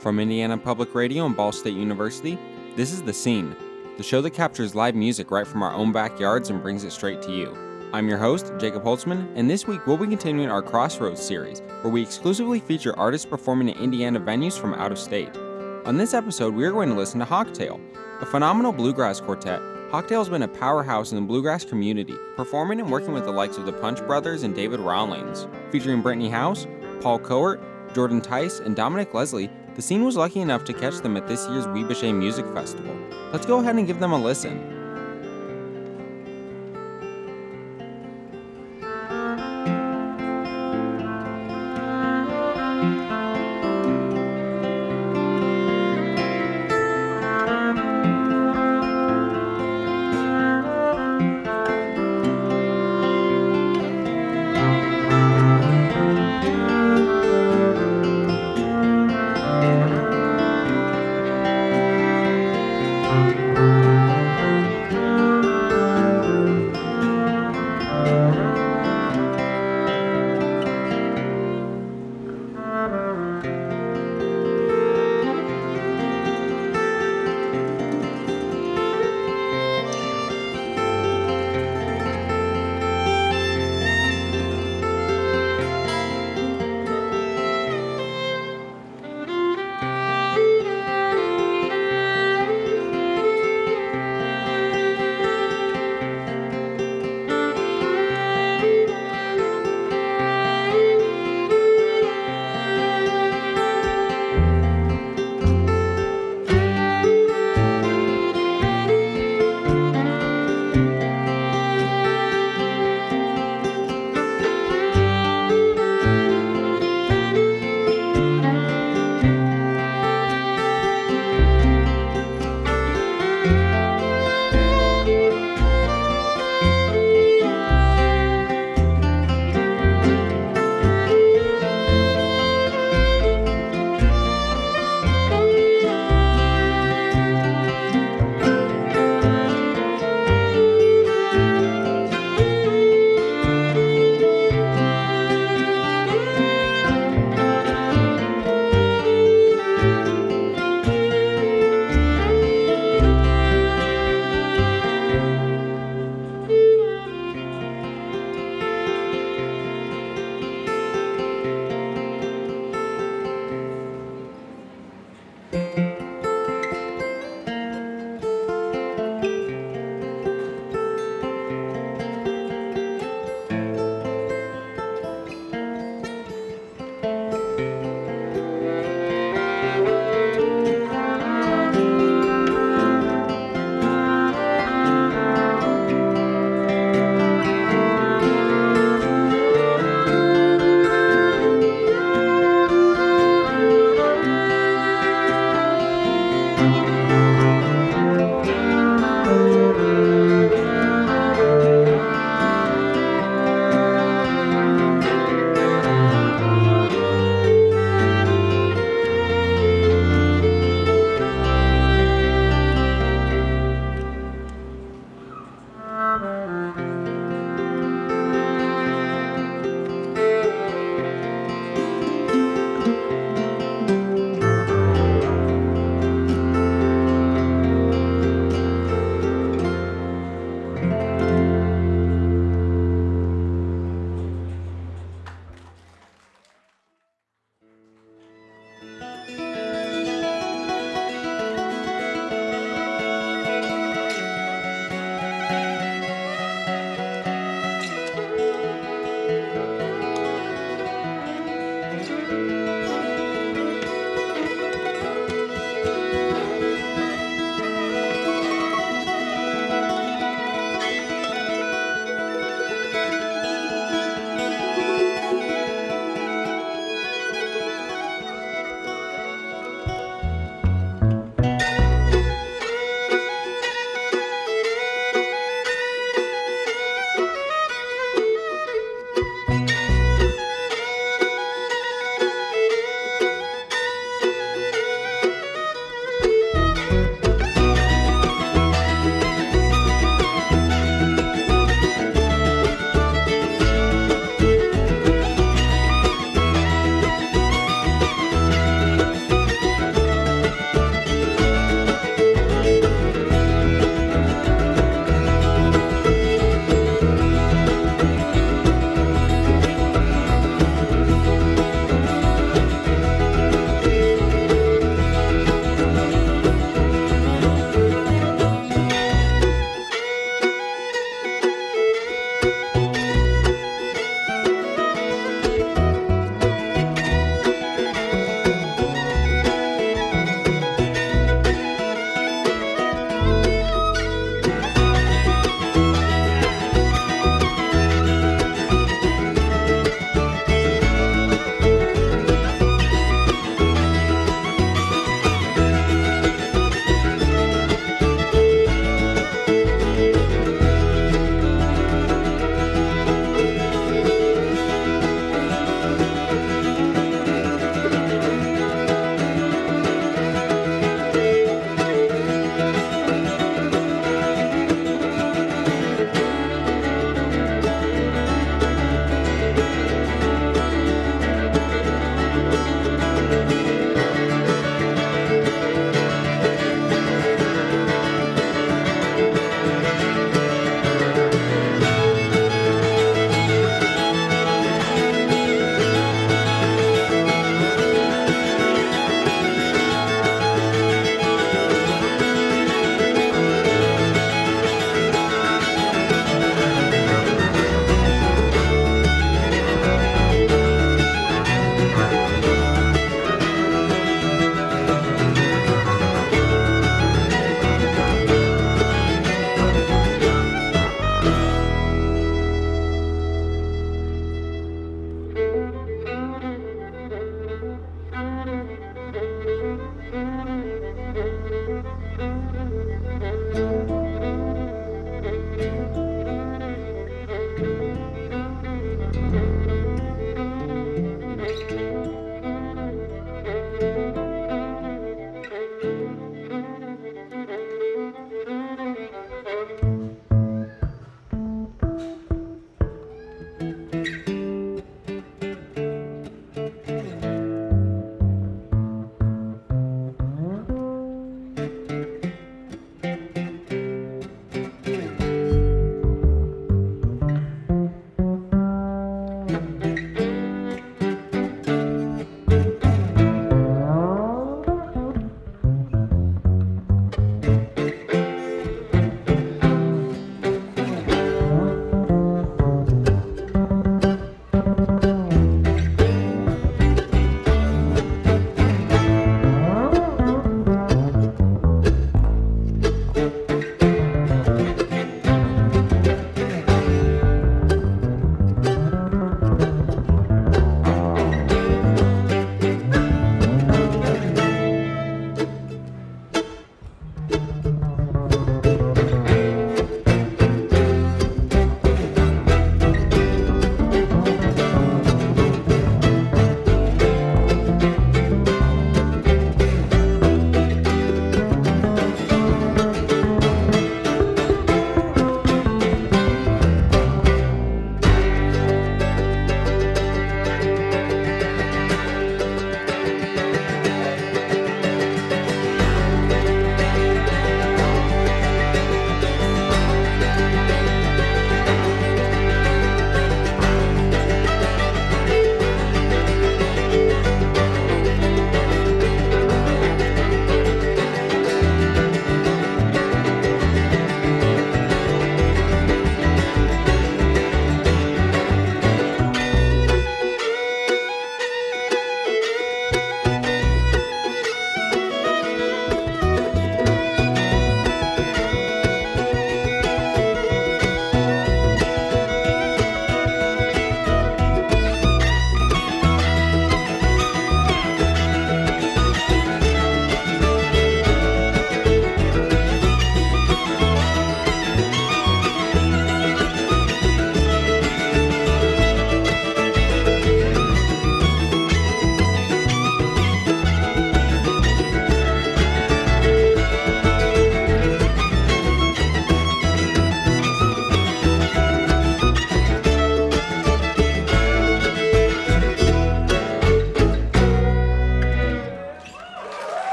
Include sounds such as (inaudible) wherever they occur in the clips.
From Indiana Public Radio and Ball State University, this is The Scene, the show that captures live music right from our own backyards and brings it straight to you. I'm your host, Jacob Holtzman, and this week we'll be continuing our Crossroads series, where we exclusively feature artists performing in Indiana venues from out of state. On this episode, we are going to listen to Hawktail, a phenomenal bluegrass quartet. Hawktail has been a powerhouse in the bluegrass community, performing and working with the likes of the Punch Brothers and David Rawlings. Featuring Brittany Haas, Paul Kowert, Jordan Tice, and Dominick Leslie, the scene was lucky enough to catch them at this year's Ouibache Music Festival. Let's go ahead and give them a listen.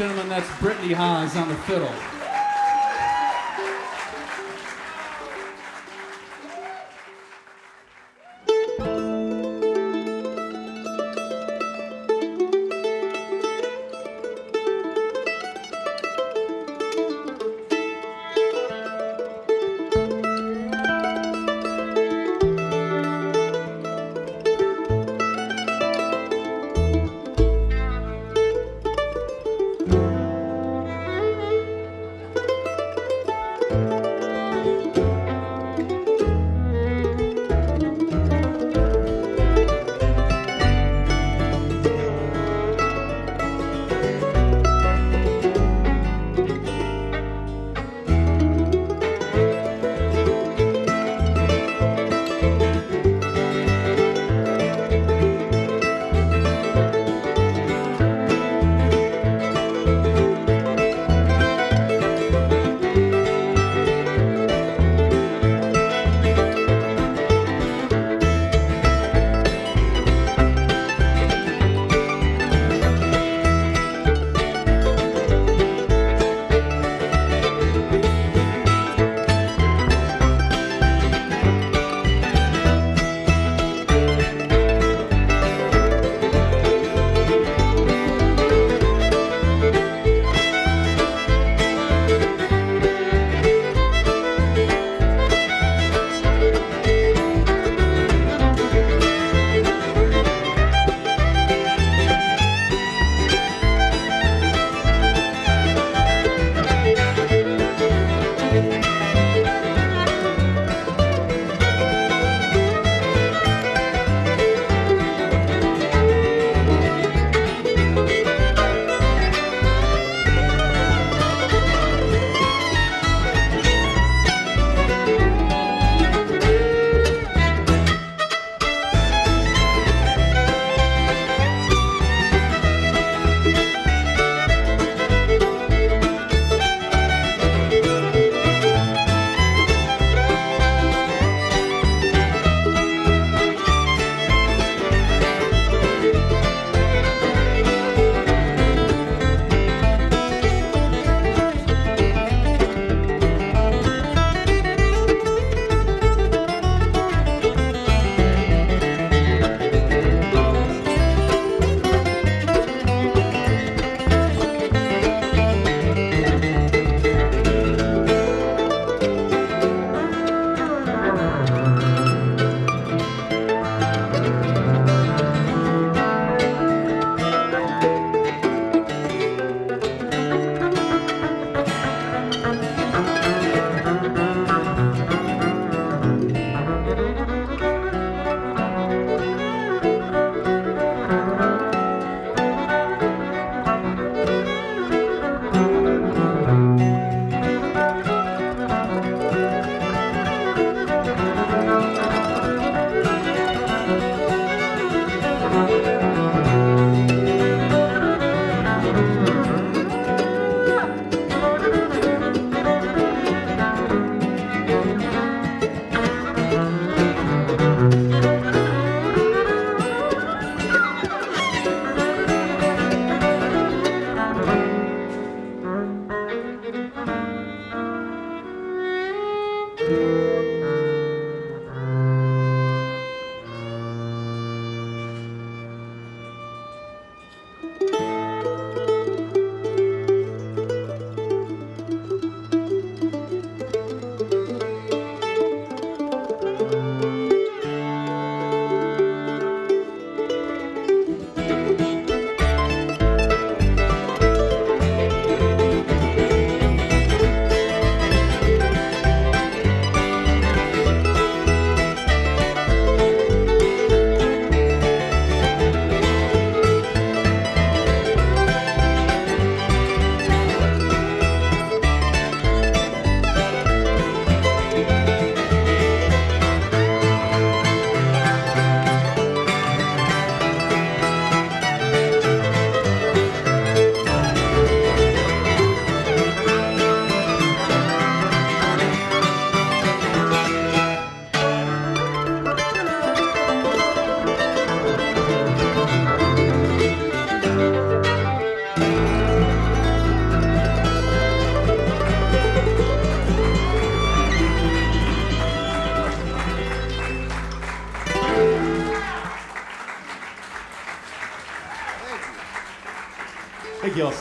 And gentlemen, that's Brittany Haas on the fiddle.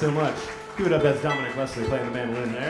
So much. Give it up, that's Dominick Leslie playing the mandolin there.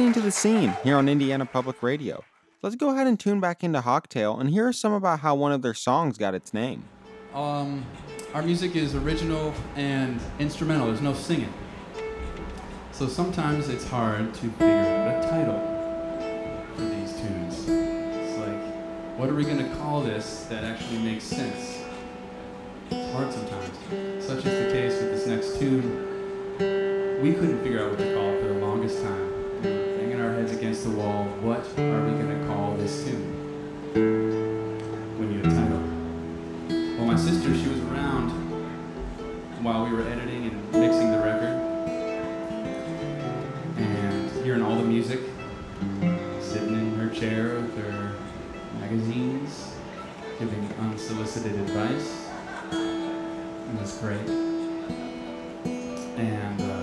Listening to The Scene here on Indiana Public Radio. Let's go ahead and tune back into Hawktail and hear some about how one of their songs got its name. Um, our music is original and instrumental. There's no singing. So sometimes it's hard to figure out a title for these tunes. It's like, what are we going to call this that actually makes sense? It's hard sometimes. Such is the case with this next tune. We couldn't figure out what to call it for the longest time. Against the wall. What are we going to call this tune? Need a title. Well, my sister, she was around while we were editing and mixing the record. And hearing all the music, sitting in her chair with her magazines, giving unsolicited advice. It was great. And uh,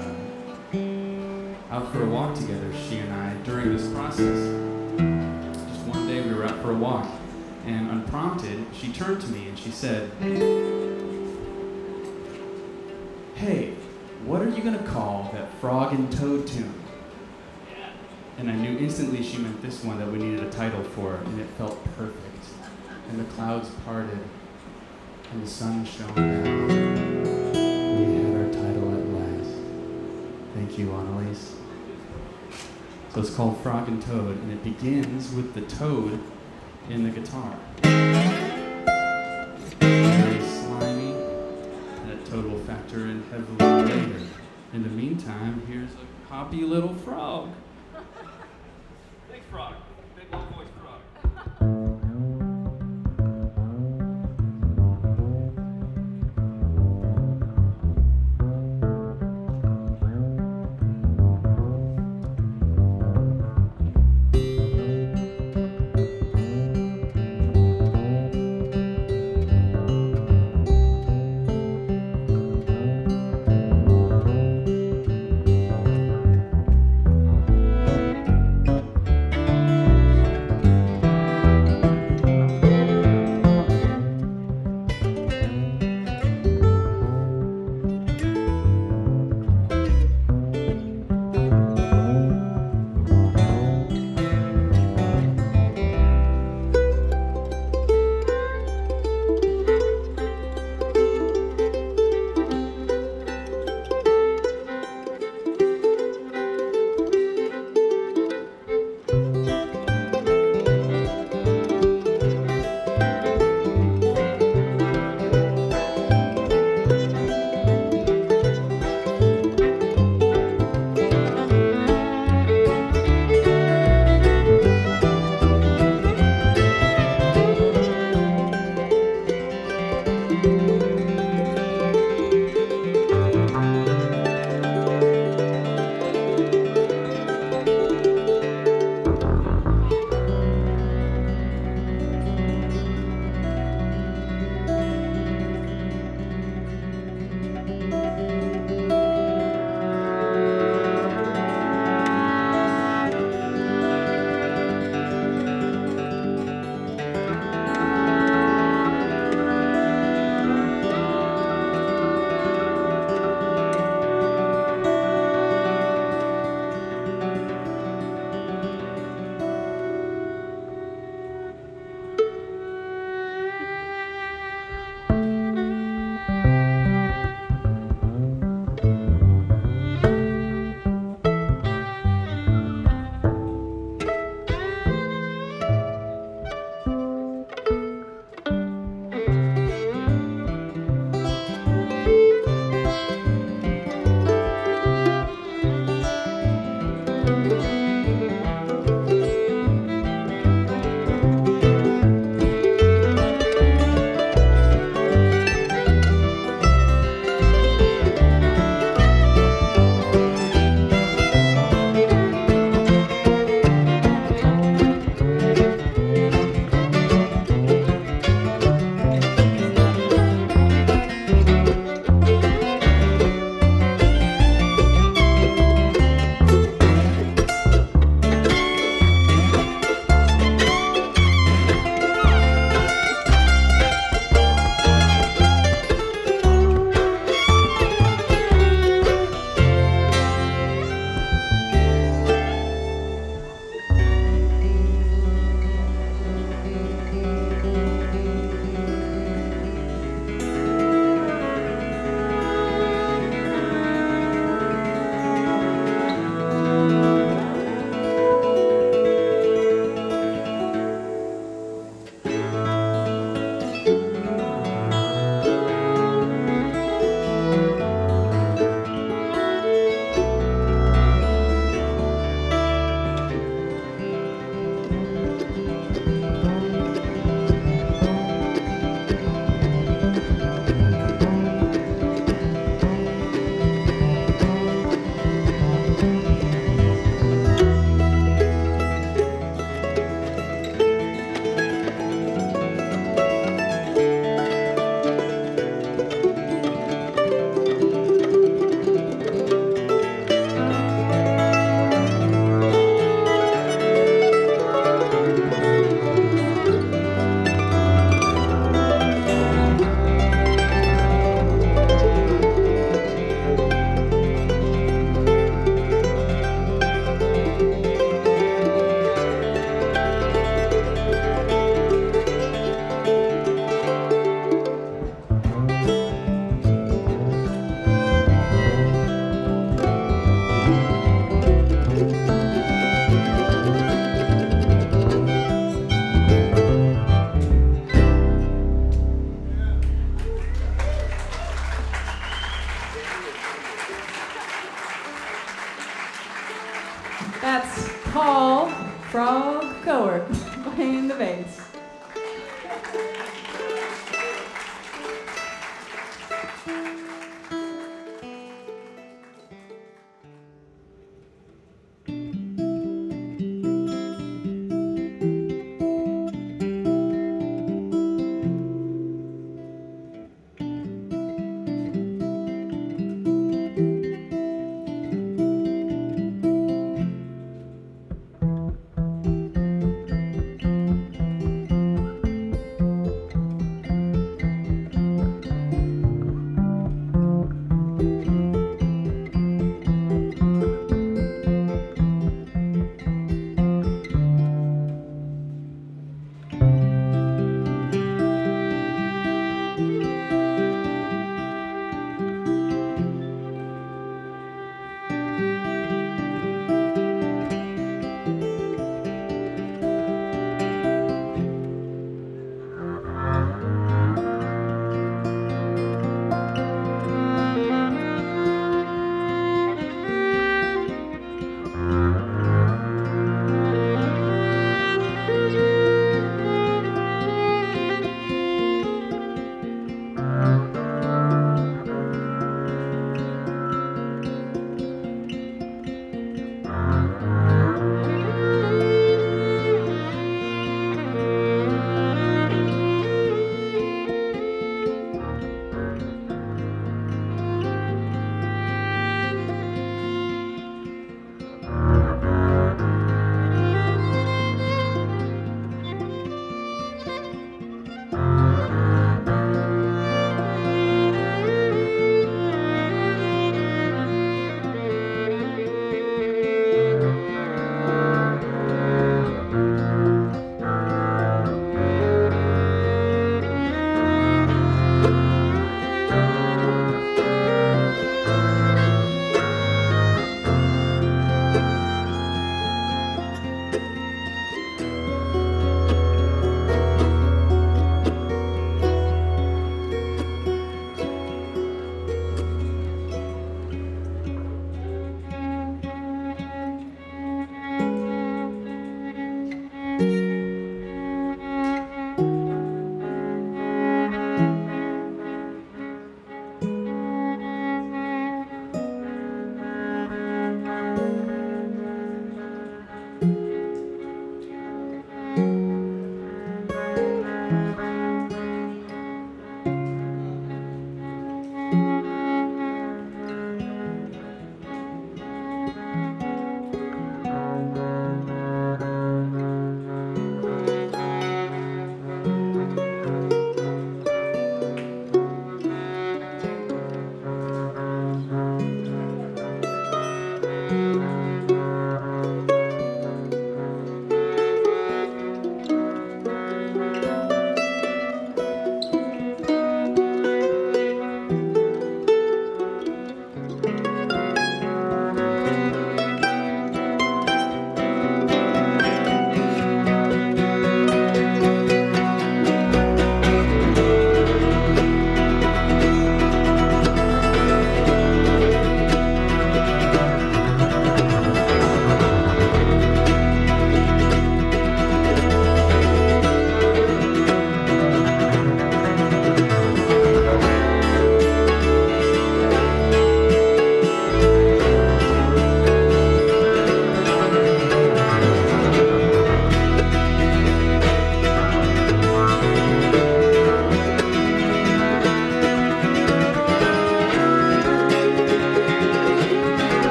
out for a walk together, she and I, during this process. Just one day we were out for a walk, and unprompted, she turned to me and she said, Hey, what are you gonna call that frog and toad tune? And I knew instantly she meant this one that we needed a title for, and it felt perfect. And the clouds parted, and the sun shone down. We had our title at last. Thank you, Annalise. So it's called Frog and Toad, and it begins with the toad in the guitar. Very slimy. That toad will factor in heavily later. In the meantime, here's a hoppy little frog. (laughs) Big frog.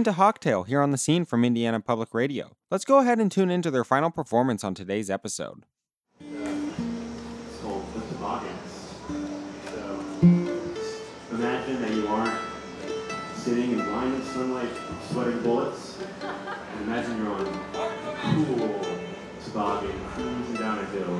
listening to Hawktail here on the scene from Indiana Public Radio. Let's go ahead and tune into their final performance on today's episode. imagine that you aren't sitting in blinding sunlight, sweating bullets. And imagine you're on cool toboggan, cruising down a hill.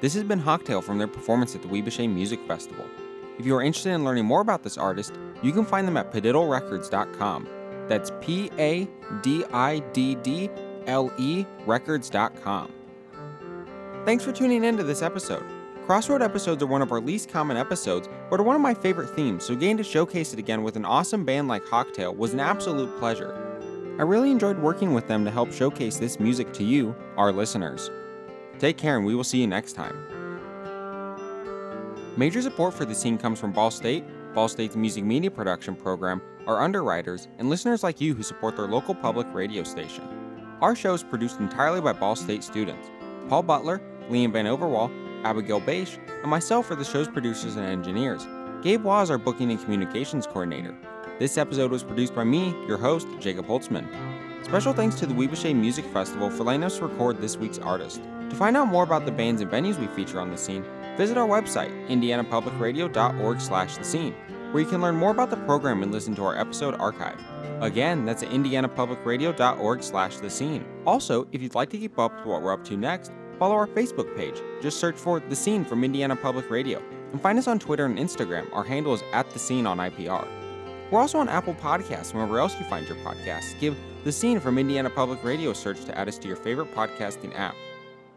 This has been Hawktail from their performance at the Ouibache Music Festival. If you are interested in learning more about this artist, you can find them at padiddlerecords.com. That's P A D I D D L E records.com. Thanks for tuning in to this episode. Crossroad episodes are one of our least common episodes, but are one of my favorite themes, so getting to showcase it again with an awesome band like Hawktail was an absolute pleasure. I really enjoyed working with them to help showcase this music to you, our listeners. Take care, and we will see you next time. Major support for the scene comes from Ball State, Ball State's music media production program, our underwriters, and listeners like you who support their local public radio station. Our show is produced entirely by Ball State students. Paul Butler, Liam Van Overwall, Abigail Bache, and myself are the show's producers and engineers. Gabe Waugh is our booking and communications coordinator. This episode was produced by me, your host, Jacob Holtzman. Special thanks to the Ouibache Music Festival for letting us record this week's artist. To find out more about the bands and venues we feature on the scene, visit our website, indianapublicradio.org slash the scene, where you can learn more about the program and listen to our episode archive. Again, that's at indianapublicradio.org slash the scene. Also, if you'd like to keep up with what we're up to next, follow our Facebook page. Just search for The Scene from Indiana Public Radio. And find us on Twitter and Instagram. Our handle is at The Scene on IPR. We're also on Apple Podcasts and wherever else you find your podcasts. Give The Scene from Indiana Public Radio search to add us to your favorite podcasting app.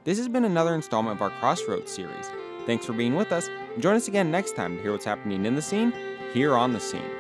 This has been another installment of our Crossroads series. Thanks for being with us, join us again next time to hear what's happening in the scene here on the scene.